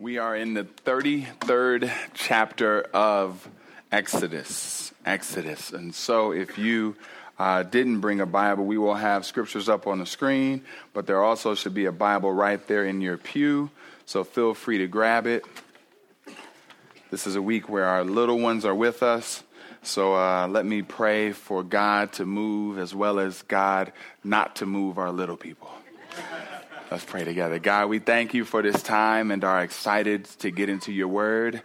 We are in the 33rd chapter of Exodus. Exodus. And so if you uh, didn't bring a Bible, we will have scriptures up on the screen, but there also should be a Bible right there in your pew. So feel free to grab it. This is a week where our little ones are with us. So uh, let me pray for God to move as well as God not to move our little people. Let's pray together. God, we thank you for this time and are excited to get into your word.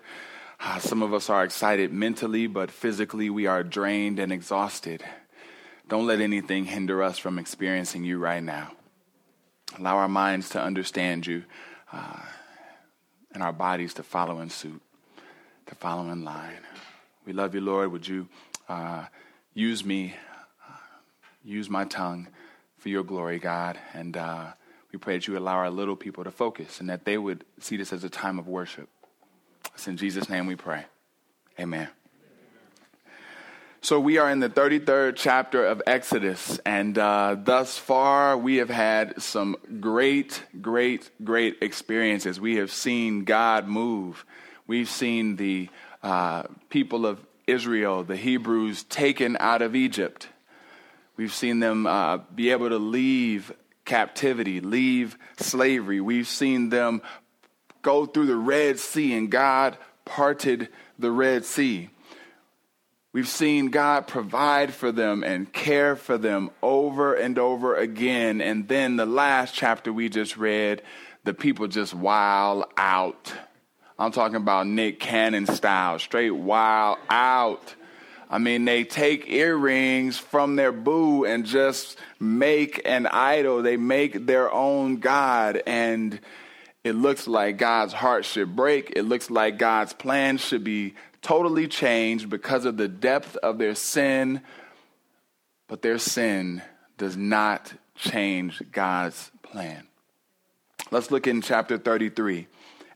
Uh, some of us are excited mentally, but physically we are drained and exhausted. Don't let anything hinder us from experiencing you right now. Allow our minds to understand you uh, and our bodies to follow in suit, to follow in line. We love you, Lord. Would you uh, use me, uh, use my tongue for your glory, God, and uh, we pray that you allow our little people to focus and that they would see this as a time of worship. It's in Jesus' name we pray. Amen. So, we are in the 33rd chapter of Exodus, and uh, thus far we have had some great, great, great experiences. We have seen God move. We've seen the uh, people of Israel, the Hebrews, taken out of Egypt. We've seen them uh, be able to leave captivity, leave slavery. We've seen them go through the Red Sea, and God parted the Red Sea. We've seen God provide for them and care for them over and over again. And then the last chapter we just read, the people just wild out. I'm talking about Nick Cannon style, straight wild out. I mean, they take earrings from their boo and just make an idol. They make their own God. And it looks like God's heart should break. It looks like God's plan should be totally changed because of the depth of their sin. But their sin does not change God's plan. Let's look in chapter 33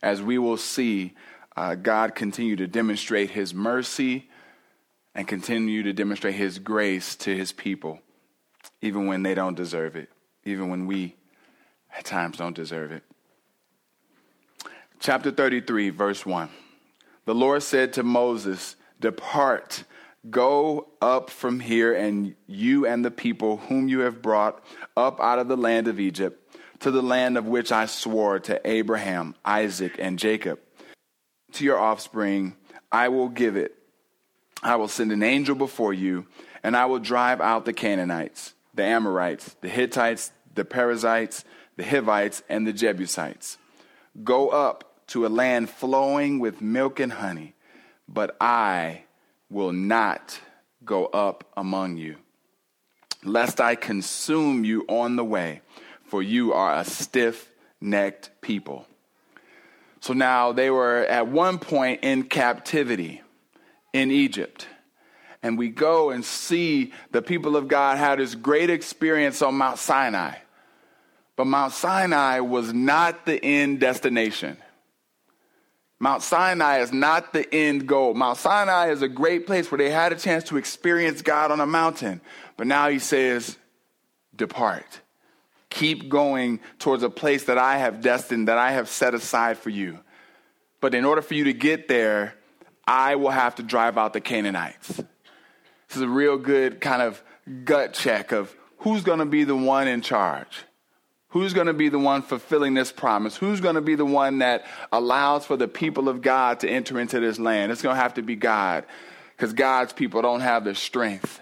as we will see uh, God continue to demonstrate his mercy and continue to demonstrate his grace to his people, even when they don't deserve it, even when we at times don't deserve it. Chapter 33, verse 1. The Lord said to Moses, Depart, go up from here, and you and the people whom you have brought up out of the land of Egypt to the land of which I swore to Abraham, Isaac, and Jacob. To your offspring I will give it. I will send an angel before you, and I will drive out the Canaanites, the Amorites, the Hittites, the Perizzites, the Hivites, and the Jebusites. Go up to a land flowing with milk and honey, but I will not go up among you, lest I consume you on the way for you are a stiff necked people. So now they were at one point in captivity in Egypt. And we go and see the people of God had this great experience on Mount Sinai. But Mount Sinai was not the end destination. Mount Sinai is not the end goal. Mount Sinai is a great place where they had a chance to experience God on a mountain. But now he says, Depart keep going towards a place that I have destined, that I have set aside for you. But in order for you to get there, I will have to drive out the Canaanites. This is a real good kind of gut check of who's going to be the one in charge. Who's going to be the one fulfilling this promise? Who's going to be the one that allows for the people of God to enter into this land? It's going to have to be God because God's people don't have the strength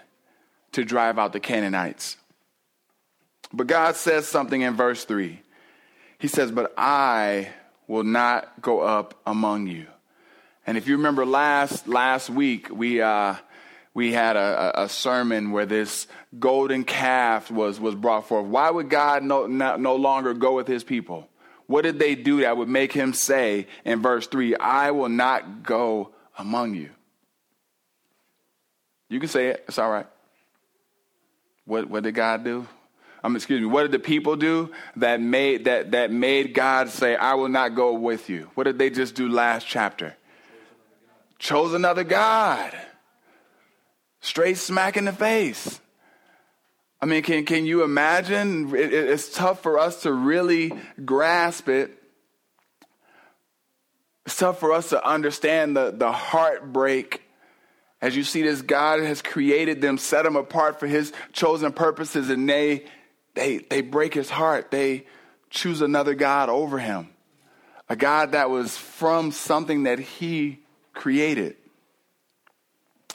to drive out the Canaanites. But God says something in verse 3. He says, But I will not go up among you. And if you remember last, last week, we, uh, we had a, a, sermon where this golden calf was, was brought forth. Why would God no, no, no longer go with his people? What did they do that would make him say in verse 3, I will not go among you? You can say it, it's all right. What, what did God do? um, excuse me, what did the people do that made, that, that made God say, I will not go with you? What did they just do last chapter? Chose another God. Straight smack in the face. I mean, can, can you imagine? It, it's tough for us to really grasp it. It's tough for us to understand the, the heartbreak as you see this God has created them, set them apart for his chosen purposes, and they they they break his heart. They choose another God over him. A God that was from something that he created.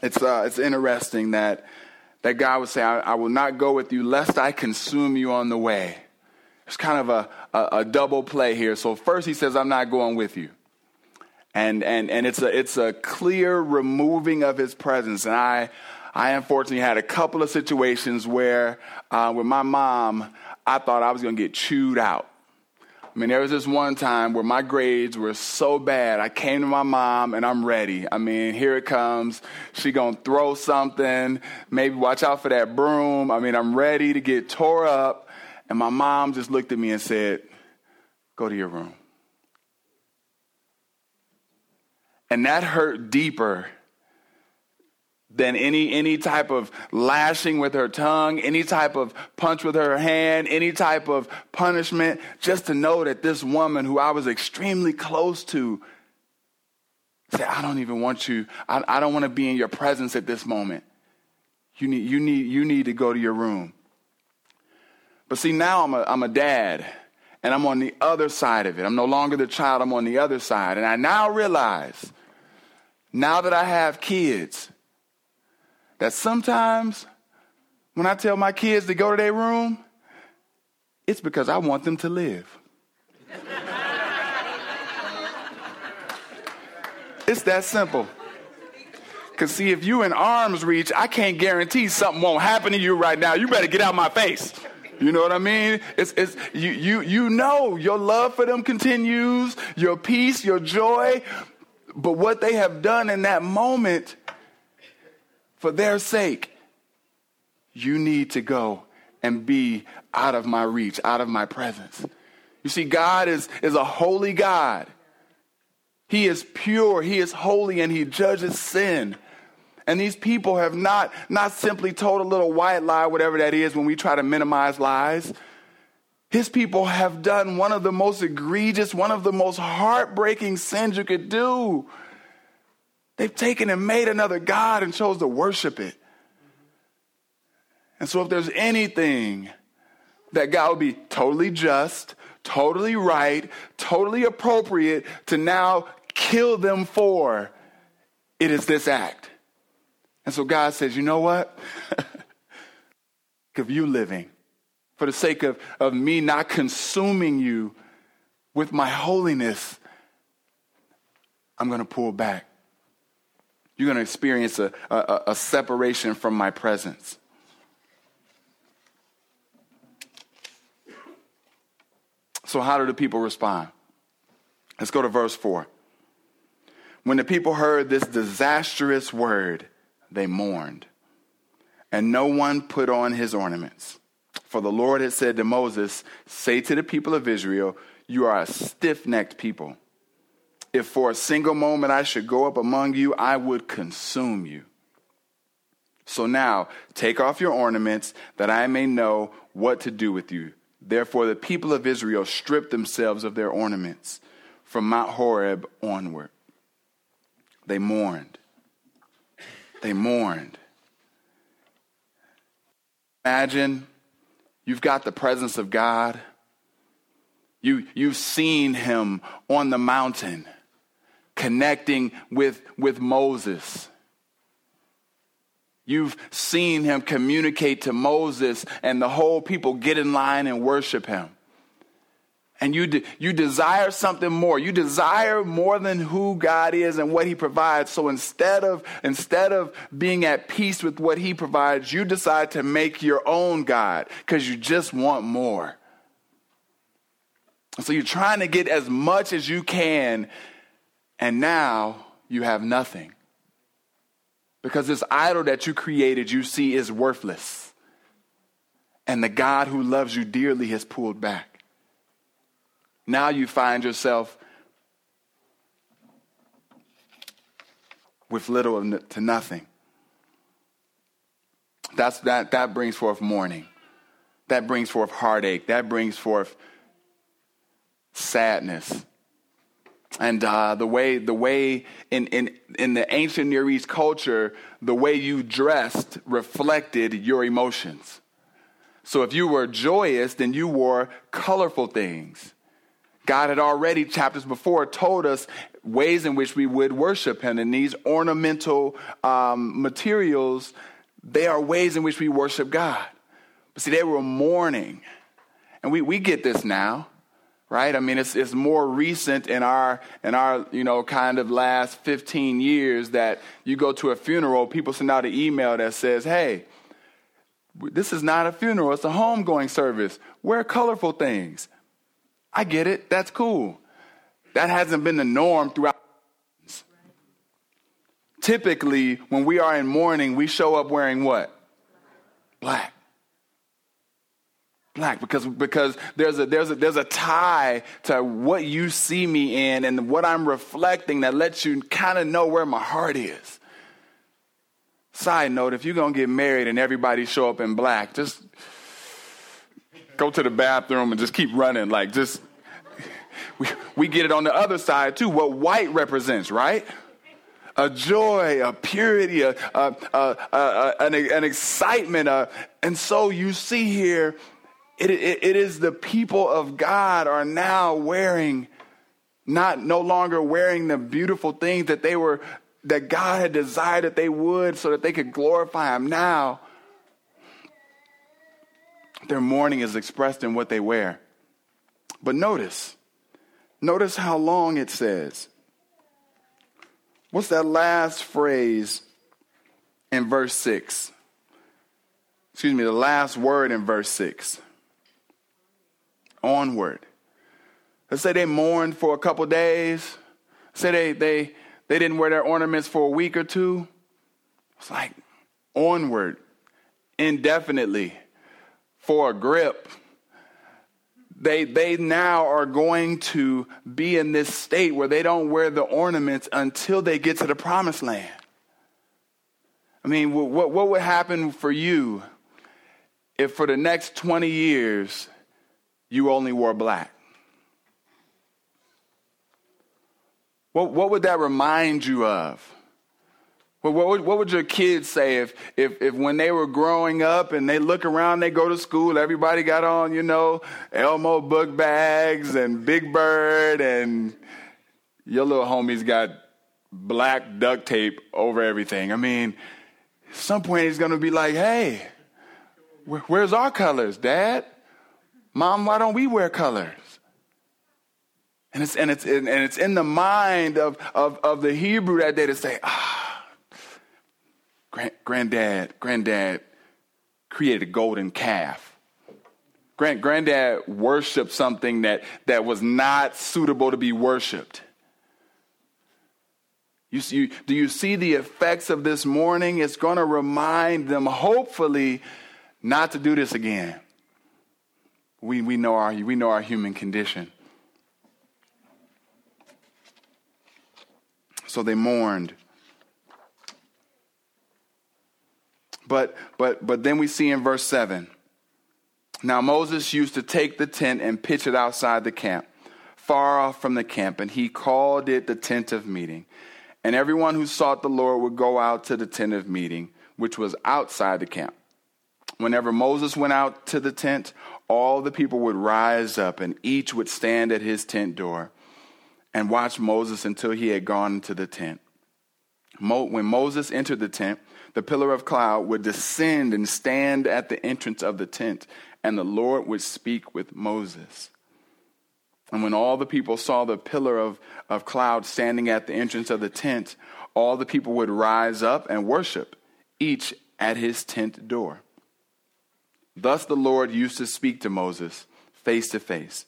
It's uh, it's interesting that that God would say, I, I, will not go with you lest I consume you on the way. It's kind of a, a, a double play here. So first he says, I'm not going with you and and and it's a it's a clear removing of his presence. And I I unfortunately had a couple of situations where uh, with my mom, I thought I was going to get chewed out. I mean, there was this one time where my grades were so bad. I came to my mom and I'm ready. I mean, here it comes. She gonna throw something. Maybe watch out for that broom. I mean, I'm ready to get tore up. And my mom just looked at me and said, "Go to your room." And that hurt deeper than any, any type of lashing with her tongue, any type of punch with her hand, any type of punishment, just to know that this woman who I was extremely close to said, I don't even want you, I, I don't want to be in your presence at this moment. You need, you need, you need to go to your room. But see, now I'm a, I'm a dad and I'm on the other side of it. I'm no longer the child, I'm on the other side. And I now realize now that I have kids, that sometimes when I tell my kids to go to their room, it's because I want them to live. it's that simple. Because, see, if you in arm's reach, I can't guarantee something won't happen to you right now. You better get out my face. You know what I mean? It's, it's, you, you, you know your love for them continues, your peace, your joy, but what they have done in that moment, for their sake, you need to go and be out of my reach, out of my presence. You see, God is, is a holy God. He is pure, He is holy, and He judges sin. And these people have not, not simply told a little white lie, whatever that is, when we try to minimize lies. His people have done one of the most egregious, one of the most heartbreaking sins you could do. They've taken and made another God and chose to worship it. And so, if there's anything that God would be totally just, totally right, totally appropriate to now kill them for, it is this act. And so God says, you know what? of you living, for the sake of, of me not consuming you with my holiness, I'm going to pull back. You're going to experience a, a, a separation from my presence. So, how do the people respond? Let's go to verse 4. When the people heard this disastrous word, they mourned, and no one put on his ornaments. For the Lord had said to Moses, Say to the people of Israel, You are a stiff necked people. If for a single moment I should go up among you, I would consume you. So now take off your ornaments, that I may know what to do with you. Therefore, the people of Israel stripped themselves of their ornaments from Mount Horeb onward. They mourned. They mourned. Imagine You've got the presence of God. You, you've seen him on the mountain connecting with, with Moses. You've seen him communicate to Moses and the whole people get in line and worship him and you, de- you desire something more. You desire more than who God is and what he provides. So instead of, instead of being at peace with what he provides, you decide to make your own God because you just want more. So you're trying to get as much as you can, and now you have nothing. Because this idol that you created, you see, is worthless. And the God who loves you dearly has pulled back. Now you find yourself with little to nothing. That's, that, that brings forth mourning. That brings forth heartache. That brings forth sadness. And uh, the way, the way in, in, in the ancient Near East culture, the way you dressed reflected your emotions. So if you were joyous, then you wore colorful things. God had already, chapters before, told us ways in which we would worship Him. And these ornamental um, materials, they are ways in which we worship God. But see, they were mourning. And we, we get this now, right? I mean, it's, it's more recent in our, in our, you know, kind of last 15 years that you go to a funeral, people send out an email that says, hey, this is not a funeral, it's a homegoing service. Wear colorful things. I get it. That's cool. That hasn't been the norm throughout. Typically, when we are in mourning, we show up wearing what? Black. Black, because, because there's, a, there's, a, there's a tie to what you see me in and what I'm reflecting that lets you kind of know where my heart is. Side note, if you're to get married and everybody show up in black, just go to the bathroom and just keep running. Like, just, we, we get it on the other side too, what white represents, right? A joy, a purity, a, a, a, an, an, excitement. and so you see here, it, it, it is the people of God are now wearing, not no longer wearing the beautiful things that they were, that God had desired that they would so that they could glorify Him now their mourning is expressed in what they wear. But notice, notice how long it says. What's that last phrase in verse 6? Excuse me, the last word in verse 6. Onward. Let's say they mourned for a couple days. Say they, they, they didn't wear their ornaments for a week or two. It's like onward, indefinitely for a grip. They, they now are going to be in this state where they don't wear the ornaments until they get to the promised land. I mean, what, what would happen for you if for the next 20 years you only wore black? What, what would that remind you of? Well, what would, what would your kids say if, if, if when they were growing up and they look around, they go to school, everybody got on, you know, Elmo book bags and Big Bird, and your little homies got black duct tape over everything? I mean, at some point he's going to be like, hey, where's our colors, Dad? Mom, why don't we wear colors? And it's, and it's, and it's in the mind of, of, of the Hebrew that day to say, ah, Grand, granddad, granddad created a golden calf. Grand, granddad worshiped something that, that was not suitable to be worshiped. You, you, do you see the effects of this mourning? It's going to remind them, hopefully, not to do this again. We, we, know our, we know our human condition. So they mourned. But but but then we see in verse 7. Now Moses used to take the tent and pitch it outside the camp, far off from the camp, and he called it the tent of meeting. And everyone who sought the Lord would go out to the tent of meeting, which was outside the camp. Whenever Moses went out to the tent, all the people would rise up, and each would stand at his tent door and watch Moses until he had gone into the tent. When Moses entered the tent, the pillar of cloud would descend and stand at the entrance of the tent, and the Lord would speak with Moses. And when all the people saw the pillar of, of cloud standing at the entrance of the tent, all the people would rise up and worship, each at his tent door. Thus the Lord used to speak to Moses face to face,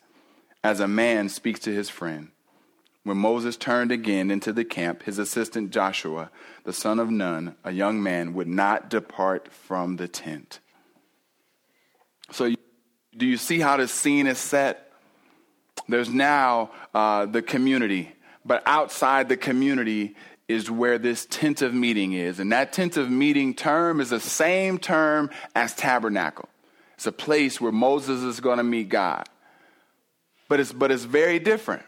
as a man speaks to his friend. When Moses turned again into the camp, his assistant Joshua, the son of Nun, a young man, would not depart from the tent. So, do you see how the scene is set? There's now uh, the community, but outside the community is where this tent of meeting is. And that tent of meeting term is the same term as tabernacle. It's a place where Moses is going to meet God. But it's, but it's very different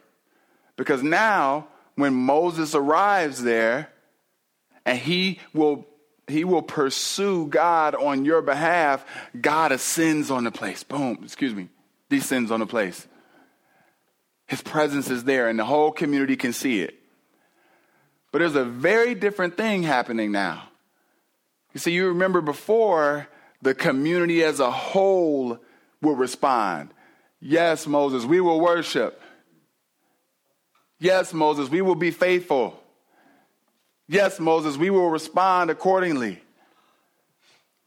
Because now, when Moses arrives there, and he will he will pursue God on your behalf, God ascends on the place. Boom, excuse me, descends on the place. His presence is there, and the whole community can see it. But there's a very different thing happening now. You see, you remember before, the community as a whole will respond. Yes, Moses, we will worship. Yes, Moses, we will be faithful. Yes, Moses, we will respond accordingly.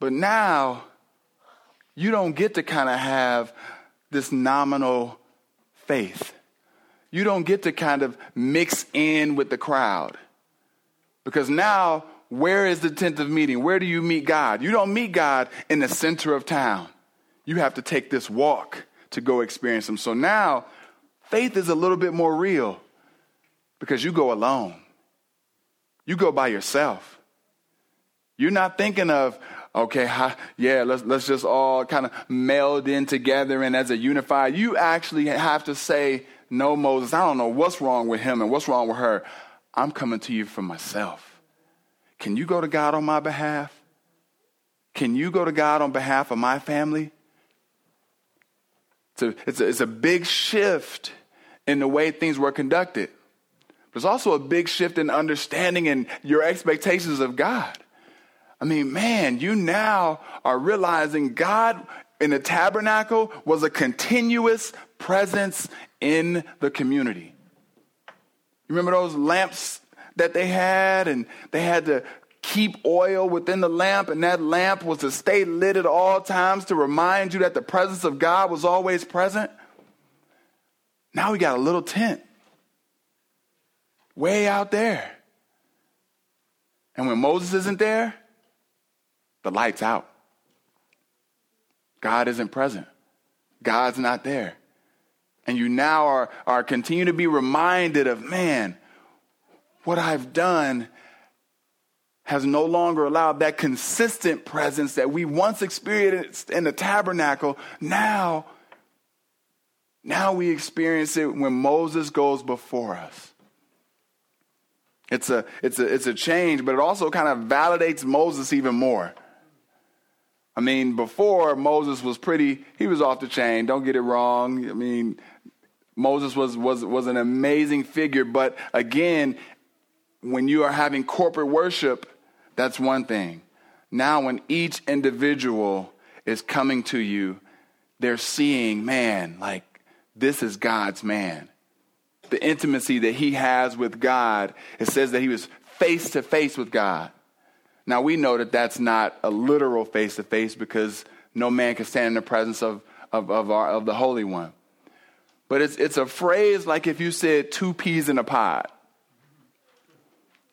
But now, you don't get to kind of have this nominal faith. You don't get to kind of mix in with the crowd. Because now, where is the tent of meeting? Where do you meet God? You don't meet God in the center of town. You have to take this walk to go experience Him. So now, faith is a little bit more real because you go alone. You go by yourself. You're not thinking of, okay, yeah, let's, let's just all kind of meld in together and as a unified. You actually have to say, no, Moses, I don't know what's wrong with him and what's wrong with her. I'm coming to you for myself. Can you go to God on my behalf? Can you go to God on behalf of my family? It's a, it's a, it's a big shift in the way things were conducted. There's also a big shift in understanding and your expectations of God. I mean, man, you now are realizing God in the tabernacle was a continuous presence in the community. You remember those lamps that they had, and they had to keep oil within the lamp, and that lamp was to stay lit at all times to remind you that the presence of God was always present. Now we got a little tent way out there. And when Moses isn't there, the light's out. God isn't present. God's not there. And you now are, are continue to be reminded of, man, what I've done has no longer allowed that consistent presence that we once experienced in the tabernacle. Now, now we experience it when Moses goes before us. It's a, it's, a, it's a change, but it also kind of validates Moses even more. I mean, before Moses was pretty, he was off the chain. Don't get it wrong. I mean, Moses was, was, was an amazing figure, but again, when you are having corporate worship, that's one thing. Now, when each individual is coming to you, they're seeing, man, like, this is God's man the intimacy that he has with God, it says that he was face to face with God. Now we know that that's not a literal face to face because no man can stand in the presence of, of, of, our, of the Holy One. But it's, it's a phrase like if you said two peas in a pod.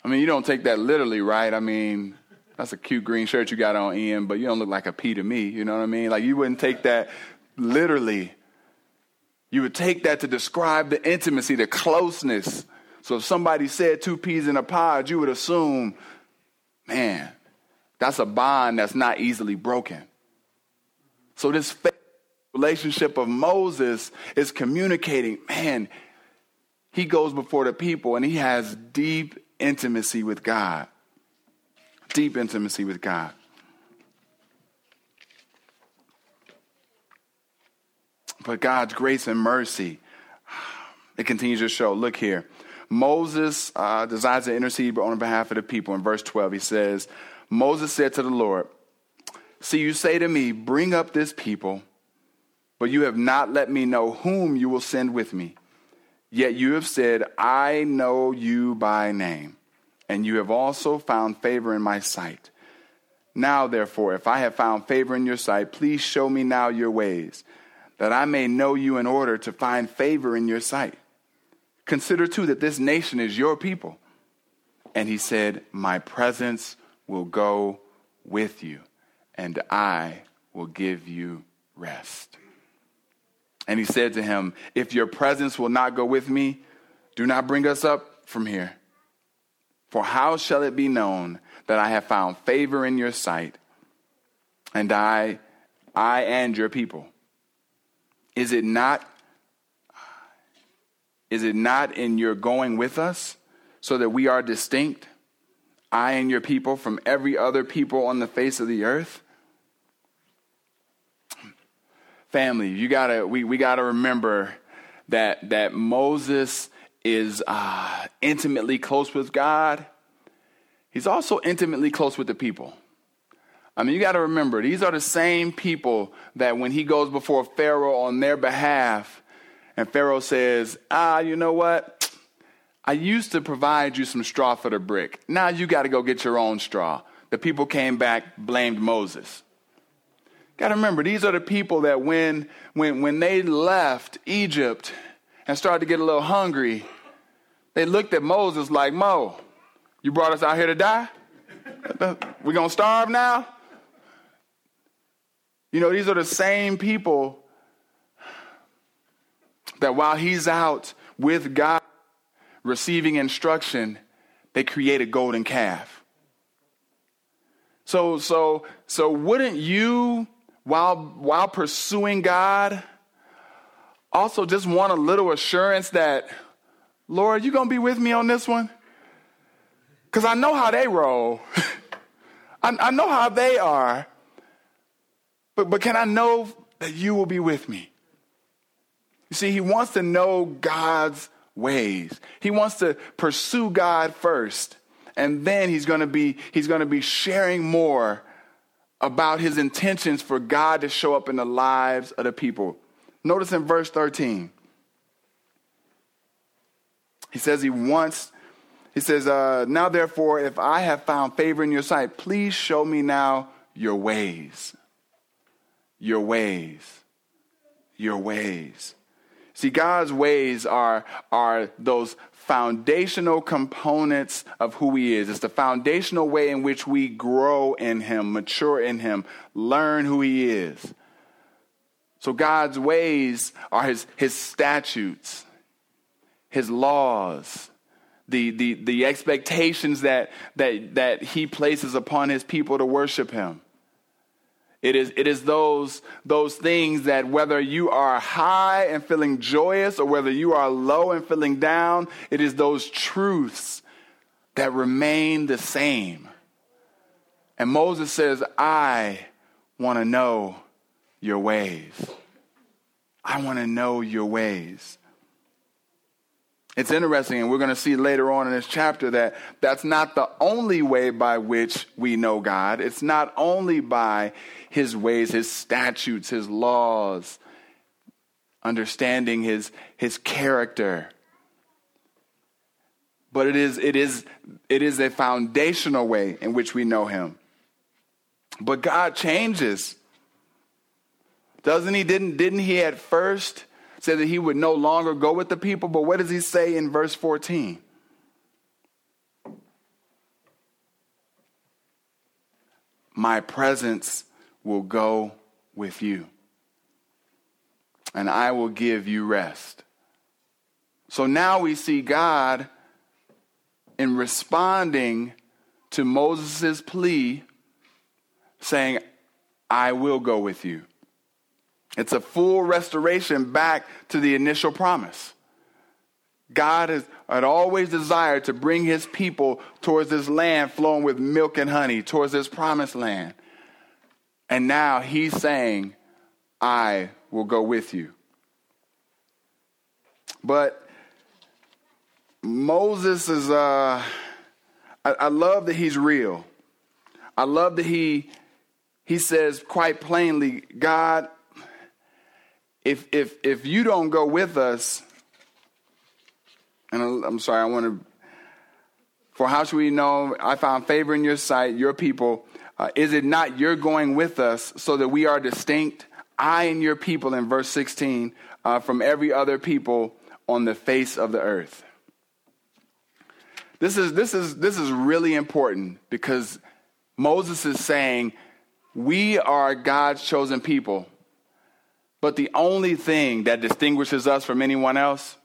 I mean, you don't take that literally, right? I mean, that's a cute green shirt you got on, Ian, but you don't look like a pea to me. You know what I mean? Like, you wouldn't take that literally. You would take that to describe the intimacy, the closeness. So if somebody said two peas in a pod, you would assume, man, that's a bond that's not easily broken. So this relationship of Moses is communicating, man, he goes before the people and he has deep intimacy with God. Deep intimacy with God. But God's grace and mercy, it continues to show. Look here. Moses uh, desires to intercede on behalf of the people. In verse 12, he says, Moses said to the Lord, See, you say to me, Bring up this people, but you have not let me know whom you will send with me. Yet you have said, I know you by name, and you have also found favor in my sight. Now, therefore, if I have found favor in your sight, please show me now your ways that I may know you in order to find favor in your sight. Consider too that this nation is your people. And he said, My presence will go with you, and I will give you rest. And he said to him, If your presence will not go with me, do not bring us up from here. For how shall it be known that I have found favor in your sight, and I, I and your people? Is it not Is it not in your going with us so that we are distinct, I and your people, from every other people on the face of the earth? Family, you gotta, we, we gotta remember that, that Moses is uh, intimately close with God. He's also intimately close with the people. I mean, you got to remember, these are the same people that when he goes before Pharaoh on their behalf, and Pharaoh says, Ah, you know what? I used to provide you some straw for the brick. Now you got to go get your own straw. The people came back, blamed Moses. Got to remember, these are the people that when, when, when they left Egypt and started to get a little hungry, they looked at Moses like, Mo, you brought us out here to die? We're going to starve now? You know, these are the same people that while he's out with God receiving instruction, they create a golden calf. So, so, so wouldn't you, while, while pursuing God, also just want a little assurance that, Lord, you going to be with me on this one? Because I know how they roll. I, I know how they are. But, but can I know that you will be with me? You see, he wants to know God's ways. He wants to pursue God first. And then he's going to be he's going to be sharing more about his intentions for God to show up in the lives of the people. Notice in verse 13. He says he wants he says, uh, Now therefore, if I have found favor in your sight, please show me now your ways. Your ways. Your ways. See, God's ways are, are those foundational components of who He is. It's the foundational way in which we grow in Him, mature in Him, learn who He is. So, God's ways are His, his statutes, His laws, the, the, the expectations that, that, that He places upon His people to worship Him. It is, it is those, those things that whether you are high and feeling joyous or whether you are low and feeling down, it is those truths that remain the same. And Moses says, I want to know your ways. I want to know your ways. It's interesting, and we're going to see later on in this chapter that that's not the only way by which we know God. It's not only by his ways, his statutes, his laws, understanding his, his character. But it is, it, is, it is a foundational way in which we know him. But God changes. Doesn't he? Didn't, didn't he at first say that he would no longer go with the people? But what does he say in verse 14? My presence will go with you, and I will give you rest. So now we see God in responding to Moses' plea, saying, I will go with you. It's a full restoration back to the initial promise. God has, had always desired to bring his people towards this land flowing with milk and honey, towards this promised land. And now he's saying, I will go with you. But Moses is, uh, I, I love that he's real. I love that he, he says quite plainly, God, if, if, if you don't go with us, and I'm sorry, I want to, for how should we know I found favor in your sight, your people, uh, is it not you're going with us so that we are distinct, I and your people, in verse 16, uh, from every other people on the face of the earth? This is, this, is, this is really important because Moses is saying, We are God's chosen people. But the only thing that distinguishes us from anyone else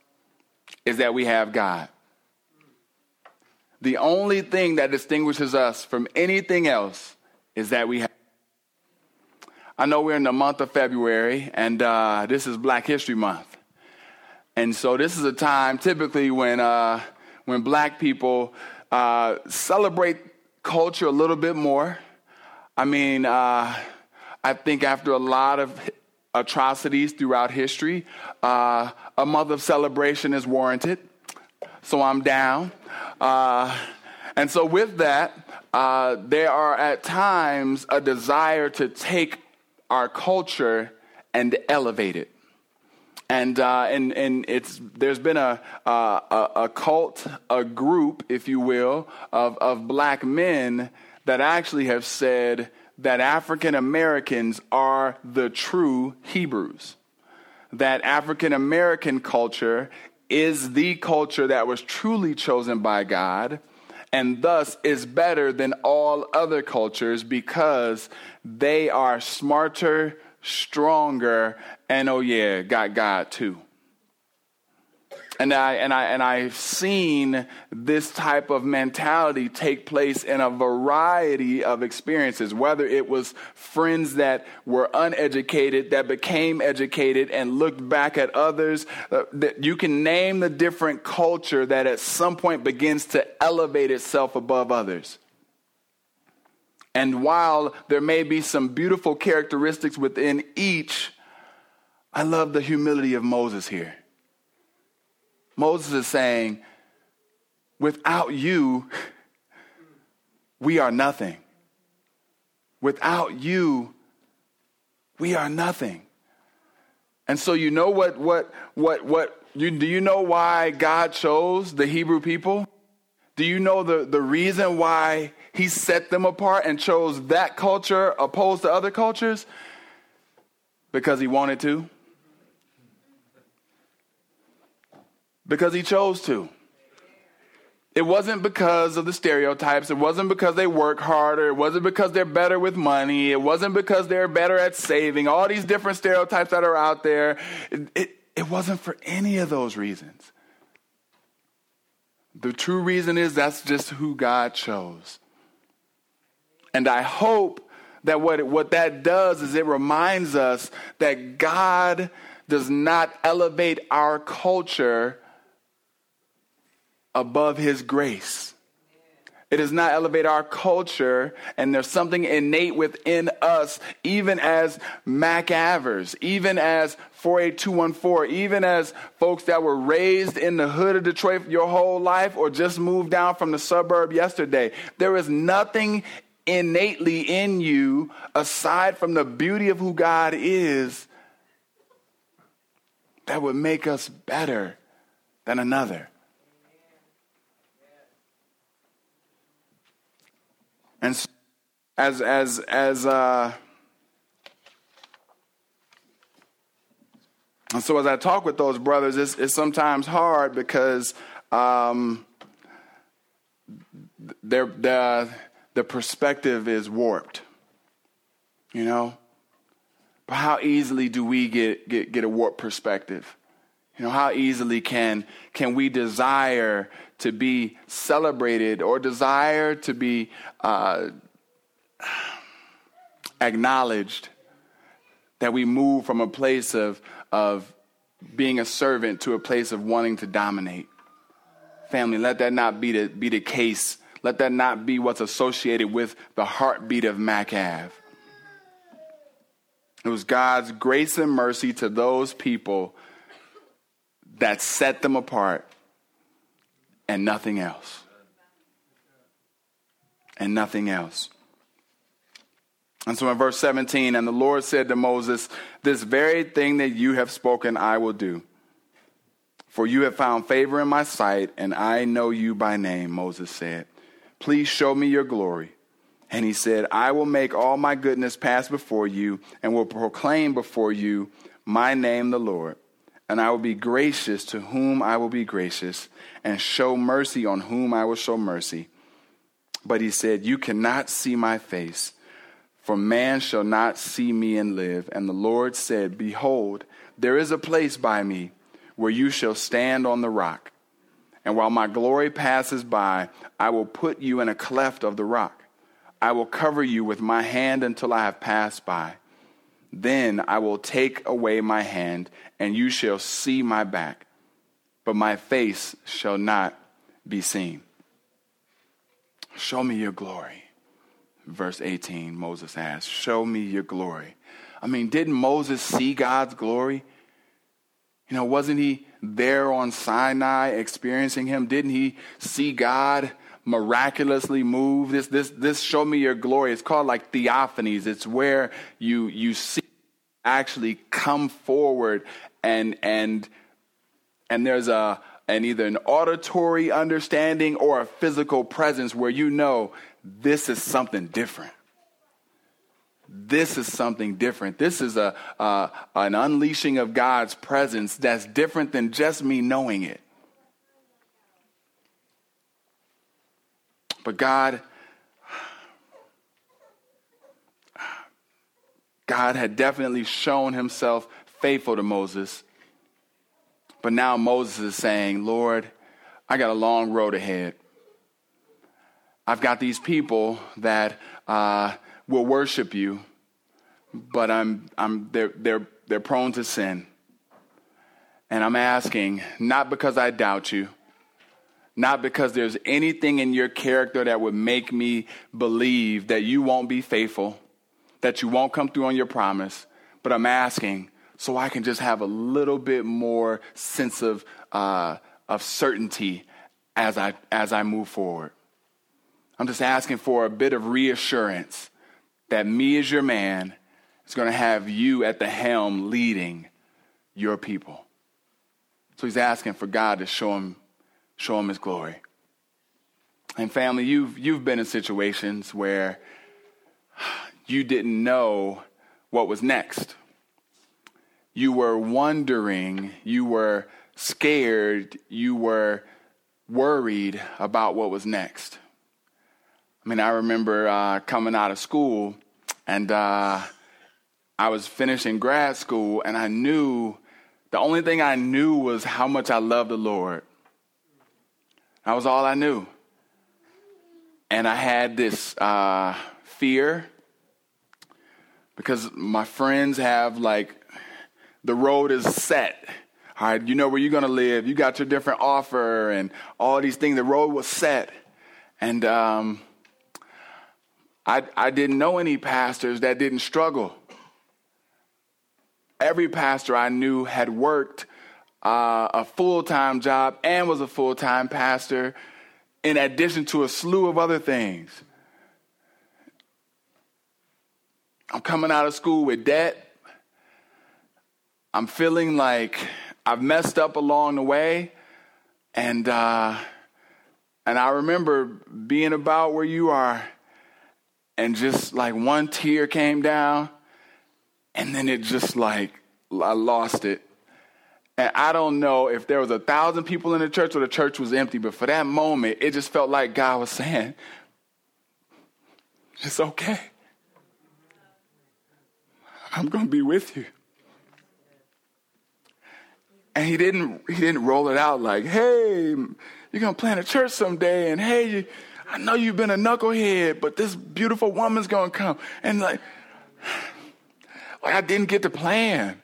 is that we have God. The only thing that distinguishes us from anything else is that we have. I know we're in the month of February, and uh, this is Black History Month. And so this is a time typically when, uh, when black people uh, celebrate culture a little bit more. I mean, uh, I think after a lot of atrocities throughout history, uh, a month of celebration is warranted. So I'm down. Uh, and so, with that, uh, there are at times a desire to take our culture and elevate it. And, uh, and, and it's, there's been a, a, a cult, a group, if you will, of, of black men that actually have said that African Americans are the true Hebrews. That African American culture is the culture that was truly chosen by God and thus is better than all other cultures because they are smarter, stronger, and oh yeah, got God too. And I and I and I've seen this type of mentality take place in a variety of experiences, whether it was friends that were uneducated that became educated and looked back at others. Uh, that you can name the different culture that at some point begins to elevate itself above others. And while there may be some beautiful characteristics within each, I love the humility of Moses here. Moses is saying, without you, we are nothing. Without you, we are nothing. And so you know what what what what you do you know why God chose the Hebrew people? Do you know the, the reason why he set them apart and chose that culture opposed to other cultures? Because he wanted to. Because he chose to. It wasn't because of the stereotypes. It wasn't because they work harder. It wasn't because they're better with money. It wasn't because they're better at saving. All these different stereotypes that are out there. It, it, it wasn't for any of those reasons. The true reason is that's just who God chose. And I hope that what, what that does is it reminds us that God does not elevate our culture above his grace. It does not elevate our culture, and there's something innate within us, even as Mack Avers, even as 48214, even as folks that were raised in the hood of Detroit your whole life or just moved down from the suburb yesterday. There is nothing innately in you, aside from the beauty of who God is, that would make us better than another. And so, as as as uh, and so as I talk with those brothers, it's, it's sometimes hard because um, their the the perspective is warped. You know, but how easily do we get get get a warped perspective? You know, how easily can can we desire to be celebrated or desire to be uh, acknowledged? That we move from a place of of being a servant to a place of wanting to dominate. Family, let that not be the be the case. Let that not be what's associated with the heartbeat of Mack Ave. It was God's grace and mercy to those people that set them apart and nothing else. And nothing else. And so in verse 17, and the Lord said to Moses, This very thing that you have spoken, I will do. For you have found favor in my sight, and I know you by name, Moses said. Please show me your glory. And he said, I will make all my goodness pass before you, and will proclaim before you my name, the Lord and I will be gracious to whom I will be gracious, and show mercy on whom I will show mercy. But he said, You cannot see my face, for man shall not see me and live. And the Lord said, Behold, there is a place by me where you shall stand on the rock. And while my glory passes by, I will put you in a cleft of the rock. I will cover you with my hand until I have passed by. Then I will take away my hand, and you shall see my back, but my face shall not be seen. Show me your glory. Verse 18, Moses asked, Show me your glory. I mean, didn't Moses see God's glory? You know, wasn't he there on Sinai experiencing him? Didn't he see God miraculously move? This, this, this show me your glory. It's called like theophanies. It's where you, you see actually come forward and, and, and there's a, an either an auditory understanding or a physical presence where you know this is something different this is something different. This is a, uh, an unleashing of God's presence that's different than just me knowing it. But God, God had definitely shown himself faithful to Moses. But now Moses is saying, Lord, I got a long road ahead. I've got these people that uh, will worship you, but I'm, I'm, they're, they're, they're prone to sin. And I'm asking, not because I doubt you, not because there's anything in your character that would make me believe that you won't be faithful, that you won't come through on your promise, but I'm asking so I can just have a little bit more sense of, uh, of certainty as I, as I move forward. I'm just asking for a bit of reassurance that me as your man is going to have you at the helm leading your people. So he's asking for God to show him, show him his glory. And family, you've, you've been in situations where you didn't know what was next. You were wondering, you were scared, you were worried about what was next. I mean, I remember uh, coming out of school and uh, I was finishing grad school, and I knew the only thing I knew was how much I loved the Lord. That was all I knew. And I had this uh, fear because my friends have like the road is set. All right, you know where you're going to live. You got your different offer and all these things. The road was set. And um, I, I didn't know any pastors that didn't struggle. Every pastor I knew had worked uh, a full time job and was a full time pastor, in addition to a slew of other things. I'm coming out of school with debt. I'm feeling like I've messed up along the way. And, uh, and I remember being about where you are and just like one tear came down and then it just like I lost it. And I don't know if there was a thousand people in the church or the church was empty, but for that moment, it just felt like God was saying, It's okay. I'm going to be with you. And he didn't, he didn't roll it out like, hey, you're to plant a church someday, and hey, you, I know you've been a knucklehead, but this beautiful woman's gonna come. And like, like I didn't get to plan.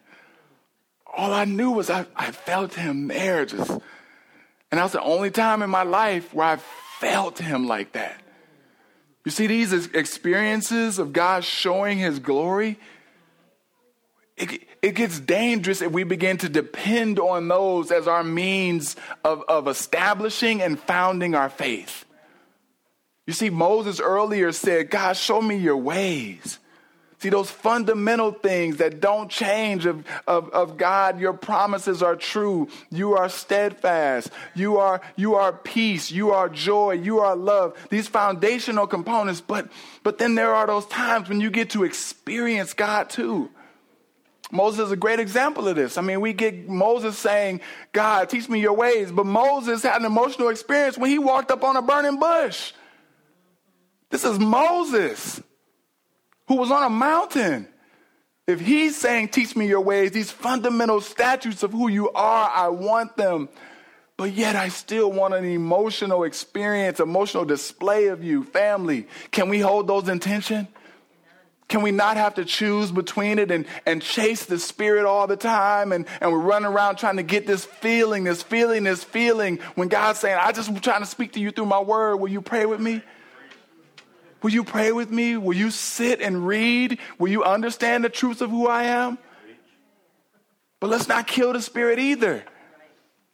All I knew was I, I felt him there just, and that was the only time in my life where I felt him like that. You see, these experiences of God showing his glory, it, it gets dangerous if we begin to depend on those as our means of, of establishing and founding our faith. You see, Moses earlier said, God, show me your ways. See, those fundamental things that don't change of, of, of, God, your promises are true. You are steadfast. You are, you are peace. You are joy. You are love. These foundational components. But, but then there are those times when you get to experience God too. Moses is a great example of this. I mean, we get Moses saying, God, teach me your ways. But Moses had an emotional experience when he walked up on a burning bush. This is Moses who was on a mountain. If he's saying, Teach me your ways, these fundamental statutes of who you are, I want them. But yet, I still want an emotional experience, emotional display of you, family. Can we hold those in tension? Can we not have to choose between it and, and chase the spirit all the time? And, and we're running around trying to get this feeling, this feeling, this feeling. When God's saying, I just trying to speak to you through my word. Will you pray with me? Will you pray with me? Will you sit and read? Will you understand the truth of who I am? But let's not kill the spirit either.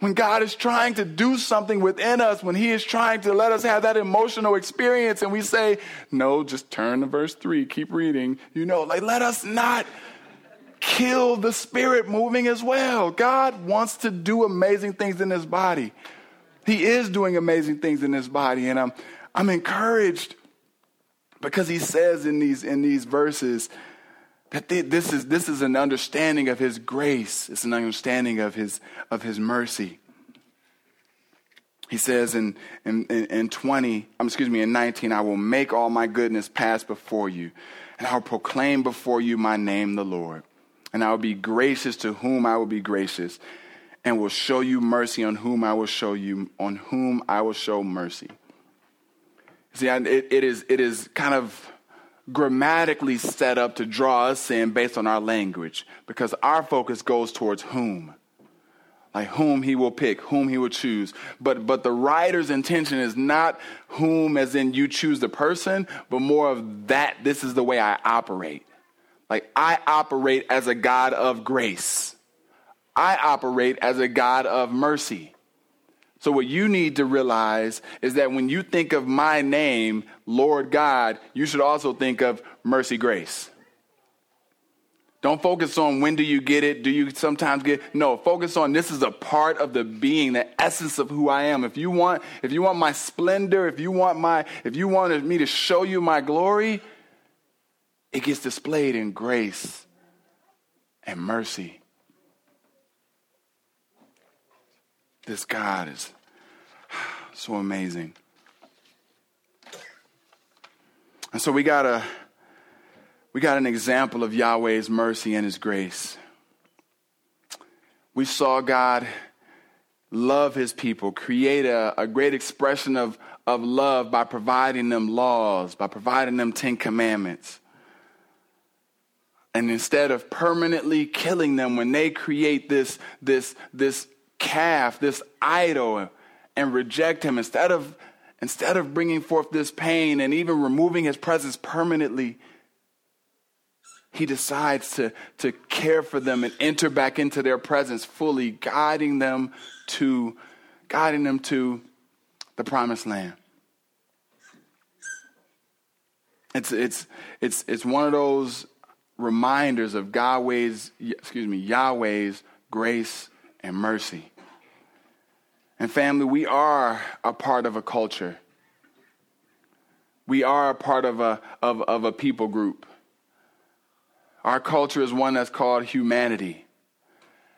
When God is trying to do something within us, when He is trying to let us have that emotional experience, and we say, No, just turn to verse 3, keep reading, you know, like let us not kill the spirit moving as well. God wants to do amazing things in His body. He is doing amazing things in His body, and I'm, I'm encouraged because He says in these, in these verses, that this is, this is an understanding of his grace. It's an understanding of his, of his mercy. He says in, in, in 20, um, excuse me, in 19, I will make all my goodness pass before you, and I will proclaim before you my name, the Lord. And I will be gracious to whom I will be gracious, and will show you mercy on whom I will show you, on whom I will show mercy. See, it, it, is, it is kind of grammatically set up to draw us in based on our language because our focus goes towards whom. Like whom he will pick whom he will choose. But but the writer's intention is not whom as in you choose the person but more of that this is the way i operate. Like i operate as a god of grace. I operate as a god of mercy so, what you need to realize is that when you think of my name, Lord God, you should also think of mercy grace. Don't focus on when do you get it, do you sometimes get no, focus on this is a part of the being, the essence of who I am. If you want if you want my splendor, if you want my if you wanted me to show you my glory, it gets displayed in grace and mercy. This God is so amazing. And so we got a we got an example of Yahweh's mercy and his grace. We saw God love his people, create a, a great expression of, of love by providing them laws, by providing them Ten Commandments. And instead of permanently killing them when they create this, this, this calf, this idol, and reject him, instead of, instead of bringing forth this pain and even removing his presence permanently, he decides to, to care for them and enter back into their presence fully, guiding them to, guiding them to the promised land. It's, it's, it's, it's one of those reminders of Yahweh's, excuse me, Yahweh's grace and mercy. And family, we are a part of a culture. We are a part of a, of, of a people group. Our culture is one that's called humanity.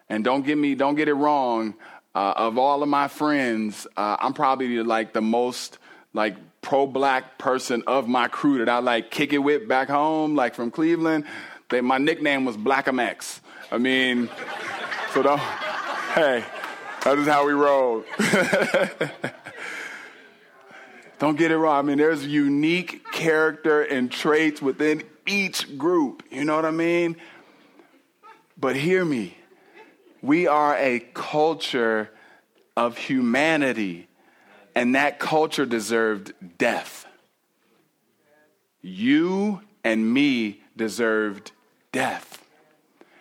And don't get me, don't get it wrong. Uh, of all of my friends, uh, I'm probably like the most like pro-black person of my crew that I like kick it with back home, like from Cleveland. They, my nickname was Blackamex. I mean, so don't, hey, that is how we roll. Don't get it wrong. I mean, there's unique character and traits within each group. You know what I mean? But hear me. We are a culture of humanity, and that culture deserved death. You and me deserved death.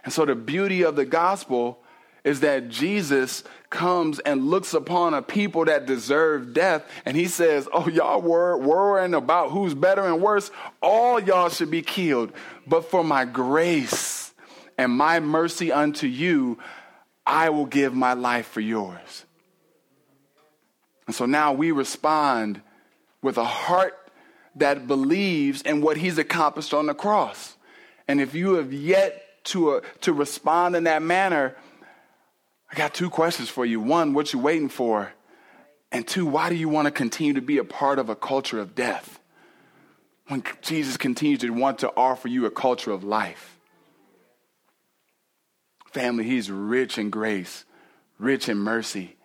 And so, the beauty of the gospel is that Jesus comes and looks upon a people that deserve death and he says, Oh, y'all were worrying about who's better and worse. All y'all should be killed. But for my grace and my mercy unto you, I will give my life for yours. And so now we respond with a heart that believes in what he's accomplished on the cross. And if you have yet to, uh, to respond in that manner, I got two questions for you. One, what you waiting for? And two, why do you want to continue to be a part of a culture of death when Jesus continues to want to offer you a culture of life? Family, he's rich in grace, rich in mercy.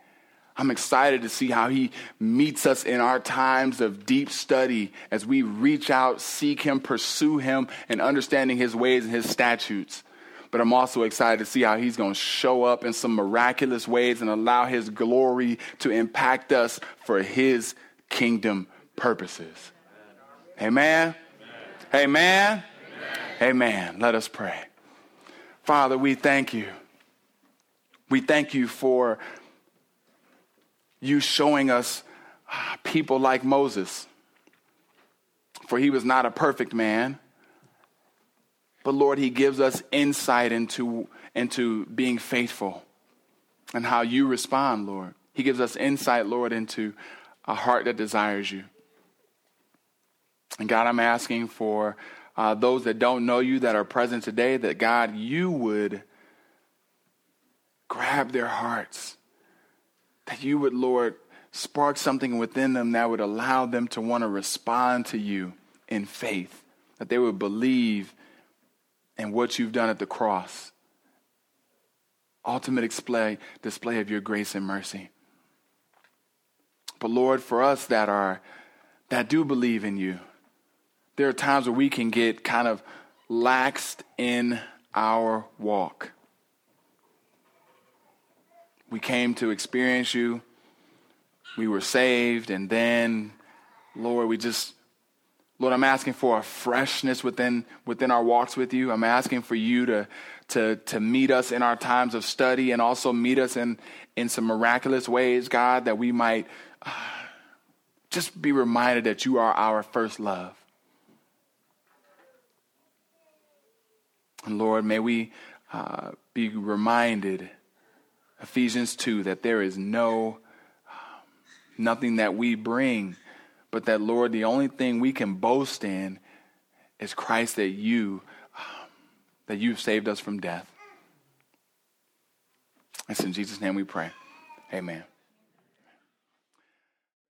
I'm excited to see how he meets us in our times of deep study as we reach out, seek him, pursue him, and understanding his ways and his statutes. But I'm also excited to see how he's going to show up in some miraculous ways and allow his glory to impact us for his kingdom purposes. Amen. Amen. Amen. Let us pray. Father, we thank you. We thank you for you showing us uh, people like Moses. For he was not a perfect man, but Lord, he gives us insight into, into being faithful and how you respond, Lord. He gives us insight, Lord, into a heart that desires you. And God, I'm asking for uh, those that don't know you that are present today, that God, you would grab their hearts that you would, Lord, spark something within them that would allow them to want to respond to you in faith, that they would believe in what you've done at the cross. Ultimate display, display of your grace and mercy. But Lord, for us that are that do believe in you, there are times where we can get kind of laxed in our walk. We came to experience you. We were saved, and then, Lord, we just, Lord, I'm asking for a freshness within within our walks with you. I'm asking for you to to to meet us in our times of study, and also meet us in in some miraculous ways, God, that we might uh, just be reminded that you are our first love. And Lord, may we uh, be reminded Ephesians 2 that there is no nothing that we bring, but that Lord, the only thing we can boast in is Christ that you um, that you've saved us from death. It's in Jesus' name we pray. Amen.